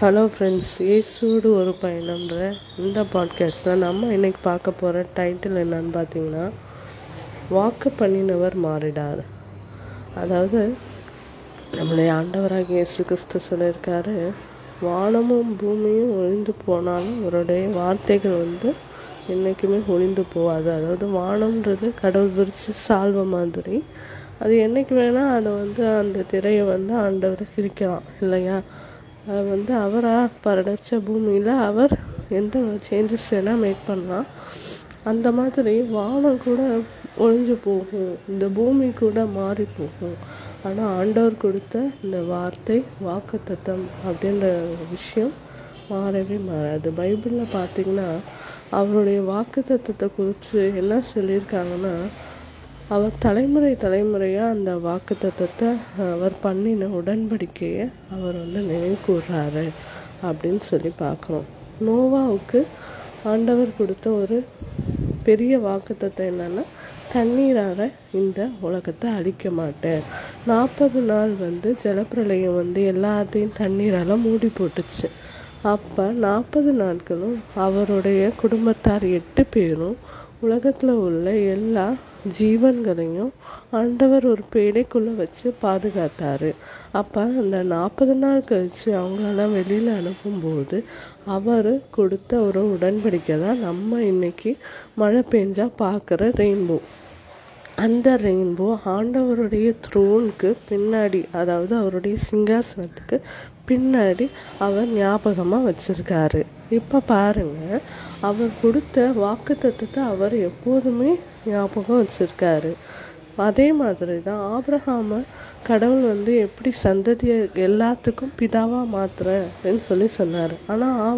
Hello friends இயேசுவோடு ஒரு பயணம்ன்ற இந்த பாட்காஸ்ட்டில் நம்ம இன்றைக்கி பார்க்க போகிற டைட்டில் என்னன்னு பார்த்தீங்கன்னா வாக்கு பண்ணினவர் மாறிடார். அதாவது நம்மளுடைய ஆண்டவராக இயேசு கிறிஸ்து சொல்லியிருக்காரு வானமும் பூமியும் ஒழிந்து போனாலும் அவருடைய வார்த்தைகள் வந்து என்றைக்குமே ஒழிந்து போகாது. அதாவது வானம்ன்றது கடவுள் விரிச்சு சால்வ மாதிரி. அது என்றைக்கு வேணால் அதை வந்து அந்த திரையை வந்து ஆண்டவர் கிழிக்கலாம் இல்லையா? வந்து அவராக படைச்ச பூமியில் அவர் எந்த சேஞ்சஸ் வேணால் மேக் பண்ணலாம். அந்த மாதிரி வானம் கூட ஒழிஞ்சு போகும். இந்த பூமி கூட மாறி போகும். ஆனால் ஆண்டவர் கொடுத்த இந்த வார்த்தை வாக்குத்தத்தம் அப்படின்ற விஷயம் மாறவே மாறாது. பைபிளில் பார்த்தீங்கன்னா அவருடைய வாக்குத்தத்தத்தை குறித்து என்ன சொல்லியிருக்காங்கன்னா அவர் தலைமுறை தலைமுறையாக அந்த வாக்குத்தத்தத்தை அவர் பண்ணின உடன்படிக்கையை அவர் வந்து நினைவு கூர்றாரு அப்படின்னு சொல்லி பார்க்குறோம். நோவாவுக்கு ஆண்டவர் கொடுத்த ஒரு பெரிய வாக்குத்தத்தை என்னென்னா தண்ணீரால் இந்த உலகத்தை அழிக்க மாட்டேன். நாற்பது நாள் வந்து ஜலப்பிரளயம் வந்து எல்லாத்தையும் தண்ணீரால் மூடி போட்டுச்சு. அப்போ நாற்பது நாட்களும் அவருடைய குடும்பத்தார் எட்டு பேரும் உலகத்தில் உள்ள எல்லா ஜீவன்களையும் ஆண்டவர் ஒரு பேடைக்குள்ளே வச்சு பாதுகாத்தார். அப்போ அந்த நாற்பது நாள் கழித்து அவங்களாம் வெளியில் அனுப்பும்போது அவர் கொடுத்த ஒரு உடன்படிக்கை தான் நம்ம இன்னைக்கு மழை பெஞ்சா பார்க்குற ரெயின்போ. அந்த ரெயின்போ ஆண்டவருடைய த்ரோனுக்கு பின்னாடி அதாவது அவருடைய சிங்காசனத்துக்கு பின்னாடி அவர் ஞாபகமாக வச்சுருக்காரு. இப்போ பாருங்க அவர் கொடுத்த வாக்கு தத்துவத்தை அவர் எப்போதுமே ஞாபகம் வச்சுருக்காரு. அதே மாதிரி தான் ஆப்ரஹாம கடவுள் வந்து எப்படி சந்ததியை எல்லாத்துக்கும் பிதாவாக மாத்துறேன் அப்படின்னு சொல்லி சொன்னார். ஆனால் ஆ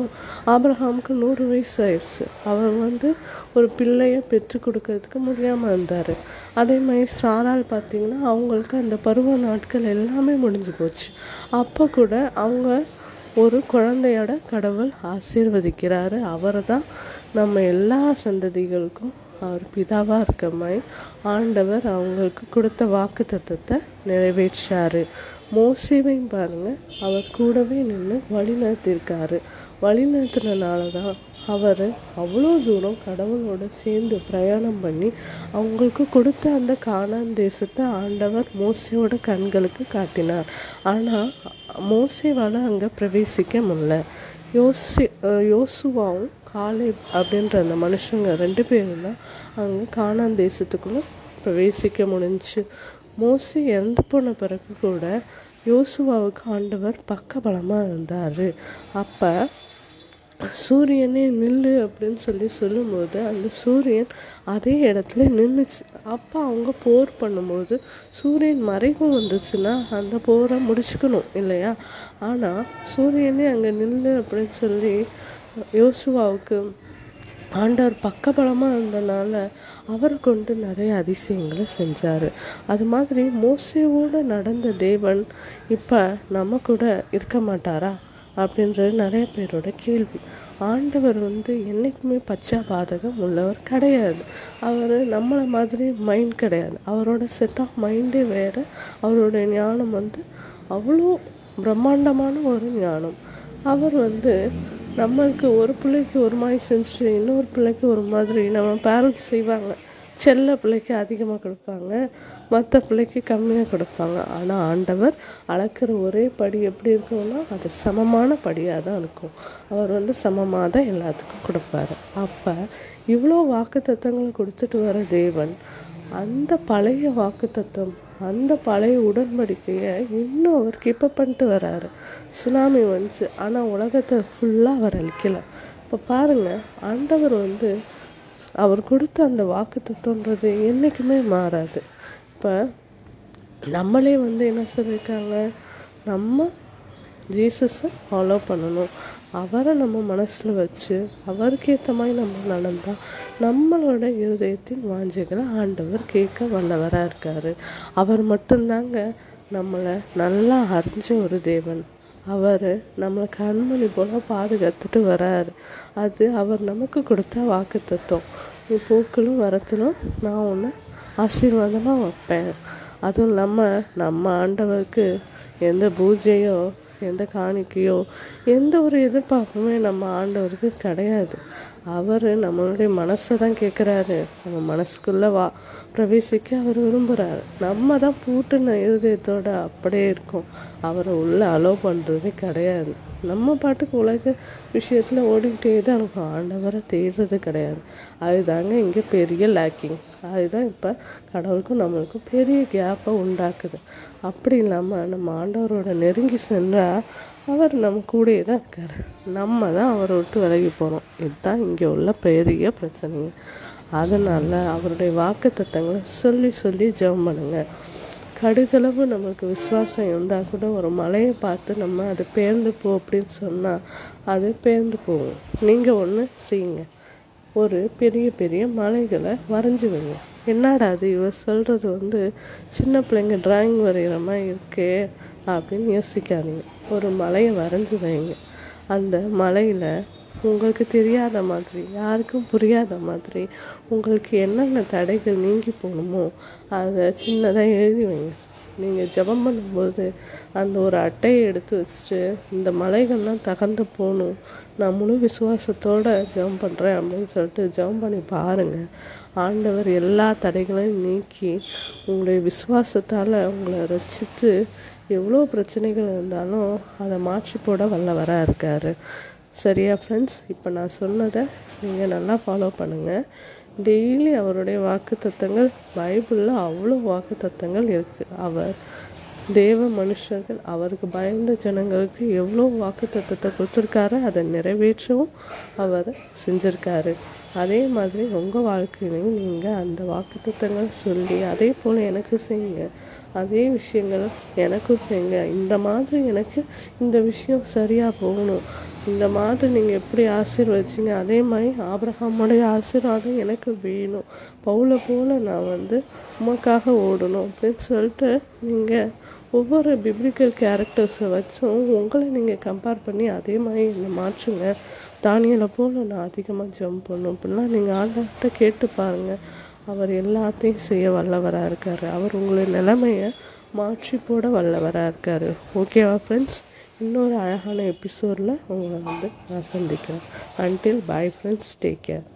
ஆப்ரஹாமுக்கு நூறு வயசு ஆயிடுச்சு. அவர் வந்து ஒரு பிள்ளையை பெற்று கொடுக்கறதுக்கு முடியாமல் இருந்தார். அதே மாதிரி சாரால் பார்த்திங்கன்னா அவங்களுக்கு அந்த பருவ நாட்கள் எல்லாமே முடிஞ்சு போச்சு. அப்போ கூட அவங்க ஒரு குழந்தையோட கடவுள் ஆசீர்வதிக்கிறாரு. அவரை தான் நம்ம எல்லா சந்ததிகளுக்கும் அவர் பிதாவாக இருக்க மாதிரி ஆண்டவர் அவங்களுக்கு கொடுத்த வாக்கு தத்துவத்தை நிறைவேற்றாரு மோசிவையும் பாருங்கள் அவர் கூடவே நின்று வழி நடத்தியிருக்காரு வழி நடத்தினால தான் அவர் அவ்வளோ தூரம் கடவுளோடு சேர்ந்து பிரயாணம் பண்ணி அவங்களுக்கு கொடுத்த அந்த காணான் தேசத்தை ஆண்டவர் மோசையோட கண்களுக்கு காட்டினார். ஆனால் மோசேவால் அங்கே பிரவேசிக்க முடியல. யோசி யோசுவாவும் காலை அப்படின்ற அந்த மனுஷங்க ரெண்டு பேரும் தான் அங்கே காணான் தேசத்துக்குள்ளே பிரவேசிக்க முடிஞ்சு. மோசி இறந்து போன பிறகு கூட யோசுவாவுக்கு ஆண்டவர் பக்கபலமாக இருந்தார். அப்போ சூரியனே நில்லு அப்படின்னு சொல்லி சொல்லும்போது அந்த சூரியன் அதே இடத்துல நின்றுச்சு அப்போ அவங்க போர் பண்ணும்போது சூரியன் மறைவு வந்துச்சுன்னா அந்த போரை முடிச்சுக்கணும் இல்லையா? ஆனால் சூரியனே அங்கே நில்லு அப்படின்னு சொல்லி யோசுவாவுக்கு ஆண்டவர் பக்கபலமாக இருந்தனால அவர் கொண்டு நிறைய அதிசயங்களை செஞ்சார். அது மாதிரி மோசையோடு நடந்த தேவன் இப்போ நம்ம கூட இருக்க மாட்டாரா? அப்படின்றது நிறைய பேரோட கேள்வி. ஆண்டவர் வந்து என்றைக்குமே பச்சா பாதகம் உள்ளவர் கிடையாது. அவர் நம்மளை மாதிரி மைண்ட் கிடையாது. அவரோட செட் ஆஃப் மைண்டே வேறு. அவரோட ஞானம் வந்து அவ்வளோ பிரம்மாண்டமான ஒரு ஞானம். அவர் வந்து நம்மளுக்கு ஒரு பிள்ளைக்கு ஒரு மாதிரி செஞ்சுட்டு இன்னொரு பிள்ளைக்கு ஒரு மாதிரி நம்ம பேரண்ட்ஸ் செய்வாங்க. செல்ல பிள்ளைக்கு அதிகமாக கொடுப்பாங்க மற்ற பிள்ளைக்கு கம்மியாக கொடுப்பாங்க. ஆனால் ஆண்டவர் அளக்கிற ஒரே படி எப்படி இருக்கும்னா அது சமமான படியாக தான் இருக்கும். அவர் வந்து சமமாக தான் எல்லாத்துக்கும் கொடுப்பாரு. அப்போ இவ்வளோ வாக்கு தத்துவங்களை கொடுத்துட்டு வர தேவன் அந்த பழைய வாக்கு தத்துவம் அந்த பழைய உடன்படிக்கையை இன்னும் அவர் கீப்பப் பண்ணிட்டு வராரு. சுனாமி வந்துச்சு. ஆனால் உலகத்தை ஃபுல்லாக அவர் அழிக்கலை. இப்போ பாருங்கள் ஆண்டவர் வந்து அவர் கொடுத்த அந்த வாக்கு தத்துவன்றது என்றைக்குமே மாறாது. இப்போ நம்மளே வந்து என்ன சொல்லியிருக்காங்க நம்ம ஜீசஸை ஃபாலோ பண்ணணும். அவரை நம்ம மனசில் வச்சு அவருக்கு ஏற்ற மாதிரி நம்ம நடந்தால் நம்மளோட இருதயத்தின் வாஞ்சைகளை ஆண்டவர் கேட்க வல்லவராக இருக்கார். அவர் மட்டும்தாங்க நம்மளை நல்லா அறிஞ்ச ஒரு தேவன். அவர் நம்மளை கண்மணி போல் பாதுகாத்துட்டு வராரு. அது அவர் நமக்கு கொடுத்த வாக்கு தத்துவம் நீ பூக்களும் வரத்திலும் நான் ஒன்று ஆசீர்வாதமாக வைப்பேன். அதுவும் இல்லாமல் நம்ம ஆண்டவருக்கு எந்த பூஜையோ எந்த காணிக்கையோ எந்த ஒரு எதிர்பார்ப்புமே நம்ம ஆண்டவருக்கு கிடையாது. அவர் நம்மளுடைய மனசை தான் கேட்குறாரு நம்ம மனசுக்குள்ளே வா பிரவேசிக்க அவர் விரும்புகிறாரு நம்ம தான் பூட்டின இருதயத்தோட அப்படியே இருக்கோம். அவரை உள்ளே அலோவ் பண்ணுறதே கிடையாது. நம்ம பாட்டுக்கு உலக விஷயத்தில் ஓடிக்கிட்டே தான் இருக்கும். ஆண்டவரை தேடுறது கிடையாது. அதுதாங்க இங்கே பெரிய லேக்கிங் அதுதான் இப்போ கடவுளுக்கும் நம்மளுக்கும் பெரிய கேப்பை உண்டாக்குது. அப்படி இல்லாமல் நம்ம ஆண்டவரோட நெருங்கி சென்றால் அவர் நம்ம கூடயே தான் இருக்கார். நம்ம தான் அவரை விட்டு விலகி போகிறோம் இதுதான் இங்கே உள்ள பெரிய பிரச்சனைங்க. அதனால் அவருடைய வாக்கு தத்தங்களை சொல்லி சொல்லி ஜெபம் பண்ணுங்கள் கடுகளவு நம்மளுக்கு விசுவாசம் இருந்தால் கூட ஒரு மலையை பார்த்து நம்ம அது பேர்ந்து போ அப்படின்னு சொன்னால் அது பேர்ந்து போகும். நீங்கள் ஒன்று செய்யுங்க. ஒரு பெரிய பெரிய மலைகளை வரைஞ்சி வைங்க. என்னடா அது? இவர் சொல்கிறது வந்து சின்ன பிள்ளைங்க டிராயிங் வரைகிற மாதிரி இருக்கே. அப்படின்னு யோசிக்காதீங்க. ஒரு மலையை வரைஞ்சி வைங்க அந்த மலையில் உங்களுக்கு தெரியாத மாதிரி யாருக்கும் புரியாத மாதிரி உங்களுக்கு என்னென்ன தடைகள் நீங்கி போகணுமோ அதை சின்னதாக எழுதி வைங்க. நீங்கள் ஜெபம் பண்ணும்போது அந்த ஒரு அட்டையை எடுத்து வச்சுட்டு இந்த மலைகள்லாம் தகர்ந்து போகணும். நான் முழு விசுவாசத்தோடு ஜெபம் பண்ணுறேன் அப்படின்னு சொல்லிட்டு ஜெபம் பண்ணி பாருங்கள் ஆண்டவர் எல்லா தடைகளையும் நீக்கி உங்களுடைய விசுவாசத்தால் உங்களை ரசித்து எவ்வளோ பிரச்சனைகள் இருந்தாலும் அதை மாற்றி போட வல்லவராக இருக்கார். சரியா ஃப்ரெண்ட்ஸ் இப்போ நான் சொன்னதை நீங்கள் நல்லா ஃபாலோ பண்ணுங்கள் டெய்லி அவருடைய வாக்கு தத்தங்கள் பைபிளில் அவ்வளோ வாக்கு தத்தங்கள் இருக்குது அவர் தேவ மனுஷர்கள் அவருக்கு பயந்த ஜனங்களுக்கு எவ்வளோ வாக்கு தத்தத்தை கொடுத்துருக்காரு அதை நிறைவேற்றவும் அவர் செஞ்சுருக்காரு. அதே மாதிரி உங்கள் வாழ்க்கையிலையும் நீங்கள் அந்த வாக்குத்தங்களை சொல்லி அதே போல் எனக்கு செய்யுங்க. அதே விஷயங்கள் எனக்கும் செய்யுங்க. இந்த மாதிரி எனக்கு இந்த விஷயம் சரியாக போகணும். இந்த மாதிரி நீங்கள் எப்படி ஆசீர்வதிச்சிங்க? அதே மாதிரி ஆபிரகாமுடைய ஆசீர்வாதம் எனக்கு வேணும். பவுல போல் நான் வந்து உமக்காக ஓடணும் அப்படின்னு சொல்லிட்டு நீங்கள் ஒவ்வொரு பிப்ளிக்கல் கேரக்டர்ஸை வச்சும் உங்களை நீங்கள் கம்பேர் பண்ணி அதே மாதிரி என்னை மாற்றுங்க. தானியலை போல் நான் அதிகமாக ஜம்ப் பண்ணும். அப்படிலாம் நீங்கள் ஆண்டவர்கிட்ட கேட்டு பாருங்கள் அவர் எல்லாத்தையும் செய்ய வல்லவராக இருக்கார். அவர் உங்களுடைய நிலைமையை மாற்றி போட வல்லவராக இருக்கார். ஓகேவா ஃப்ரெண்ட்ஸ் இன்னொரு அழகான எபிசோடில் உங்களை வந்து நான் சந்திக்கிறேன். Until bye friends take care